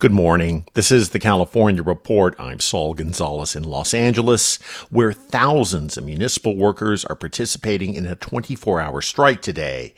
Good morning. This is the California Report. I'm Saul Gonzalez in Los Angeles, where thousands of municipal workers are participating in a 24 hour strike today.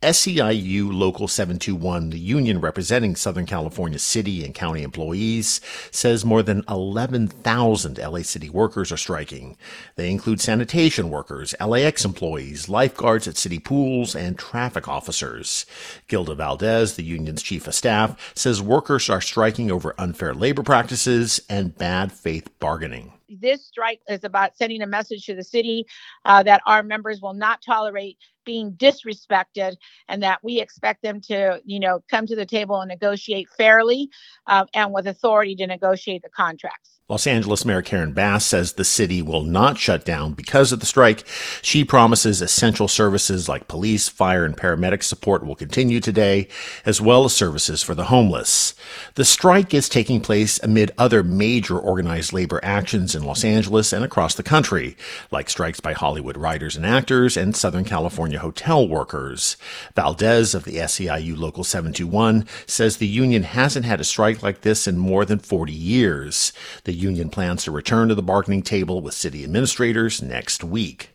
SEIU Local 721, the union representing Southern California city and county employees, says more than 11,000 LA City workers are striking. They include sanitation workers, LAX employees, lifeguards at city pools, and traffic officers. Gilda Valdez, the union's chief of staff, says workers are striking over unfair labor practices and bad faith bargaining this strike is about sending a message to the city uh, that our members will not tolerate being disrespected and that we expect them to you know come to the table and negotiate fairly uh, and with authority to negotiate the contracts Los Angeles Mayor Karen Bass says the city will not shut down because of the strike. She promises essential services like police, fire, and paramedic support will continue today, as well as services for the homeless. The strike is taking place amid other major organized labor actions in Los Angeles and across the country, like strikes by Hollywood writers and actors and Southern California hotel workers. Valdez of the SEIU Local 721 says the union hasn't had a strike like this in more than 40 years. The union plans to return to the bargaining table with city administrators next week.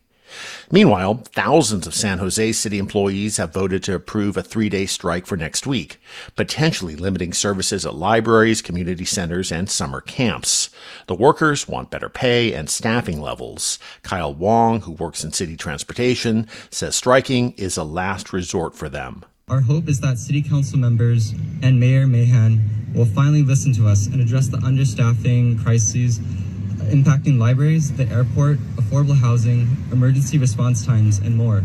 Meanwhile, thousands of San Jose city employees have voted to approve a three day strike for next week, potentially limiting services at libraries, community centers, and summer camps. The workers want better pay and staffing levels. Kyle Wong, who works in city transportation, says striking is a last resort for them. Our hope is that City Council members and Mayor Mahan will finally listen to us and address the understaffing crises impacting libraries, the airport, affordable housing, emergency response times, and more.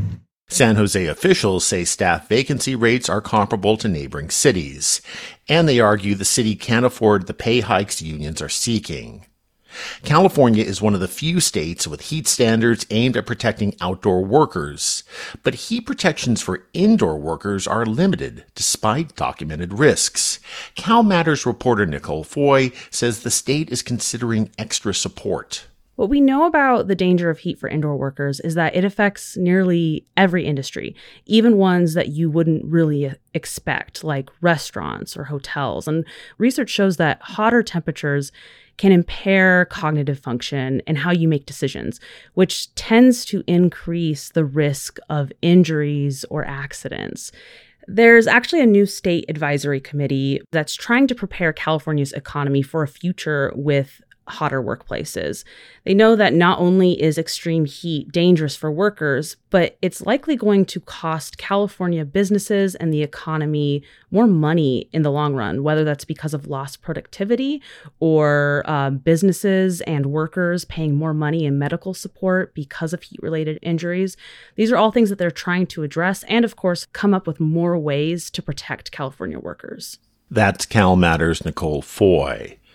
San Jose officials say staff vacancy rates are comparable to neighboring cities, and they argue the city can't afford the pay hikes unions are seeking. California is one of the few states with heat standards aimed at protecting outdoor workers, but heat protections for indoor workers are limited despite documented risks. CalMatters reporter Nicole Foy says the state is considering extra support. What we know about the danger of heat for indoor workers is that it affects nearly every industry, even ones that you wouldn't really uh, expect, like restaurants or hotels. And research shows that hotter temperatures can impair cognitive function and how you make decisions, which tends to increase the risk of injuries or accidents. There's actually a new state advisory committee that's trying to prepare California's economy for a future with hotter workplaces. They know that not only is extreme heat dangerous for workers, but it's likely going to cost California businesses and the economy more money in the long run, whether that's because of lost productivity or uh, businesses and workers paying more money in medical support because of heat related injuries. These are all things that they're trying to address and, of course, come up with more ways to protect California workers. That's CalMatters Nicole Foy.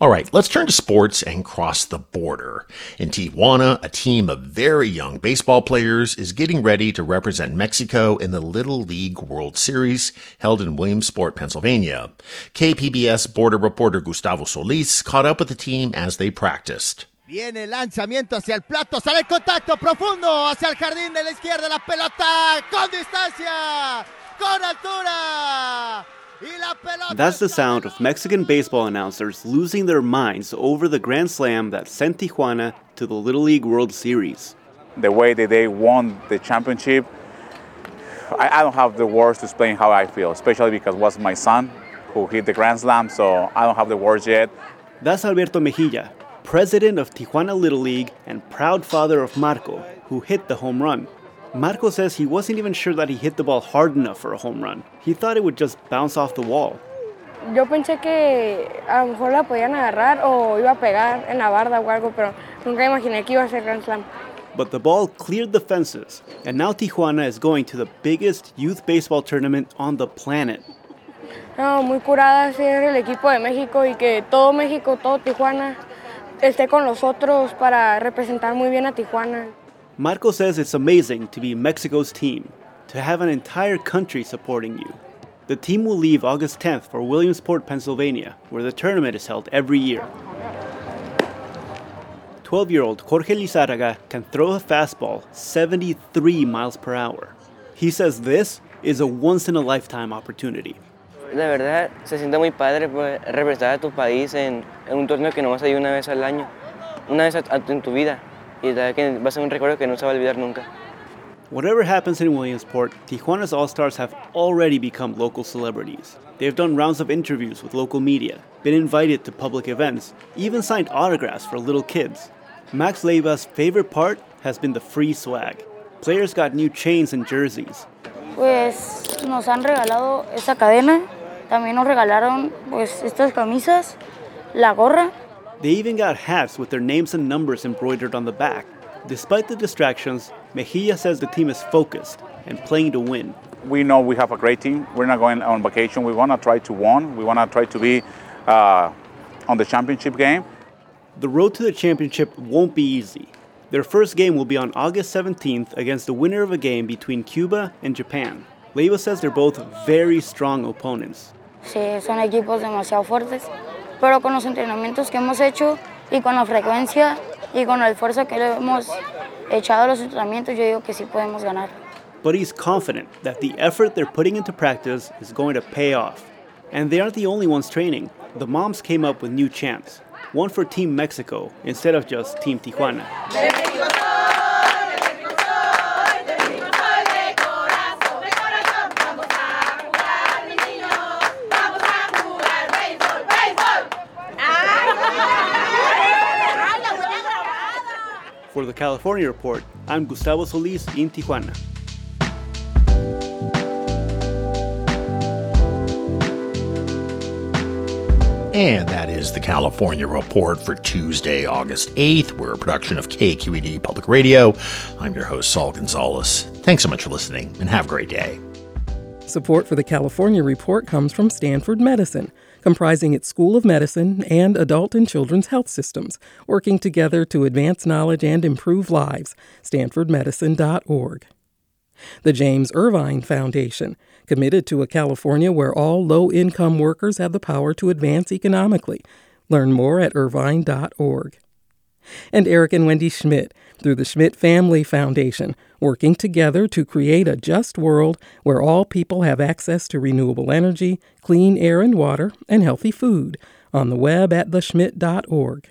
All right, let's turn to sports and cross the border. In Tijuana, a team of very young baseball players is getting ready to represent Mexico in the Little League World Series held in Williamsport, Pennsylvania. KPBS border reporter Gustavo Solis caught up with the team as they practiced. Viene el lanzamiento hacia el plato, sale el contacto profundo hacia el jardín de la izquierda, la pelota con distancia, con altura. That's the sound of Mexican baseball announcers losing their minds over the Grand Slam that sent Tijuana to the Little League World Series. The way that they won the championship, I, I don't have the words to explain how I feel, especially because it was my son who hit the Grand Slam, so I don't have the words yet. That's Alberto Mejia, president of Tijuana Little League and proud father of Marco, who hit the home run. Marco says he wasn't even sure that he hit the ball hard enough for a home run. He thought it would just bounce off the wall. Yo pensé que a lo mejor la podían agarrar o iba a pegar en la barda o algo, pero nunca imaginé que iba a ser Grand Slam. But the ball cleared the fences, and now Tijuana is going to the biggest youth baseball tournament on the planet. No, muy curada ser el equipo de México y que todo México, todo Tijuana esté con nosotros para representar muy bien a Tijuana. Marco says it's amazing to be Mexico's team, to have an entire country supporting you. The team will leave August 10th for Williamsport, Pennsylvania, where the tournament is held every year. 12 year old Jorge Lizarraga can throw a fastball 73 miles per hour. He says this is a once in a lifetime opportunity. De verdad, se siente muy padre representar a tu país en, un torneo que no vas a ir una vez al año, una vez en tu vida. Y que va a ser un recuerdo que no se va a olvidar nunca. Whatever happens in Williamsport, Tijuana's All Stars have already become local celebrities. They've done rounds of interviews with local media, been invited to public events, even signed autographs for little kids. Max Leiva's favorite part has been the free swag. Players got new chains and jerseys. Pues nos han regalado esa cadena, también nos regalaron pues estas camisas, la gorra they even got hats with their names and numbers embroidered on the back. Despite the distractions, Mejia says the team is focused and playing to win. We know we have a great team. We're not going on vacation. We want to try to win. We want to try to be uh, on the championship game. The road to the championship won't be easy. Their first game will be on August 17th against the winner of a game between Cuba and Japan. Leiva says they're both very strong opponents. Sí, son equipos demasiado fuertes. Pero con los entrenamientos que hemos hecho y con la frecuencia y con el esfuerzo que hemos echado a los entrenamientos, yo digo que sí podemos ganar. But he's confident that the effort they're putting into practice is going to pay off. And they aren't the only ones training. The moms came up with new chants, one for Team Mexico instead of just Team Tijuana. For the California Report, I'm Gustavo Solis in Tijuana. And that is the California Report for Tuesday, August 8th. We're a production of KQED Public Radio. I'm your host, Saul Gonzalez. Thanks so much for listening and have a great day. Support for the California Report comes from Stanford Medicine comprising its School of Medicine and adult and children's health systems, working together to advance knowledge and improve lives. StanfordMedicine.org. The James Irvine Foundation, committed to a California where all low income workers have the power to advance economically. Learn more at irvine.org. and Eric and Wendy Schmidt through the Schmidt Family Foundation, working together to create a just world where all people have access to renewable energy, clean air and water, and healthy food. On the web at theschmidt.org.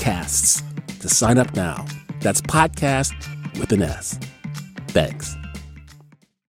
podcasts to sign up now. That's podcast with an S. Thanks.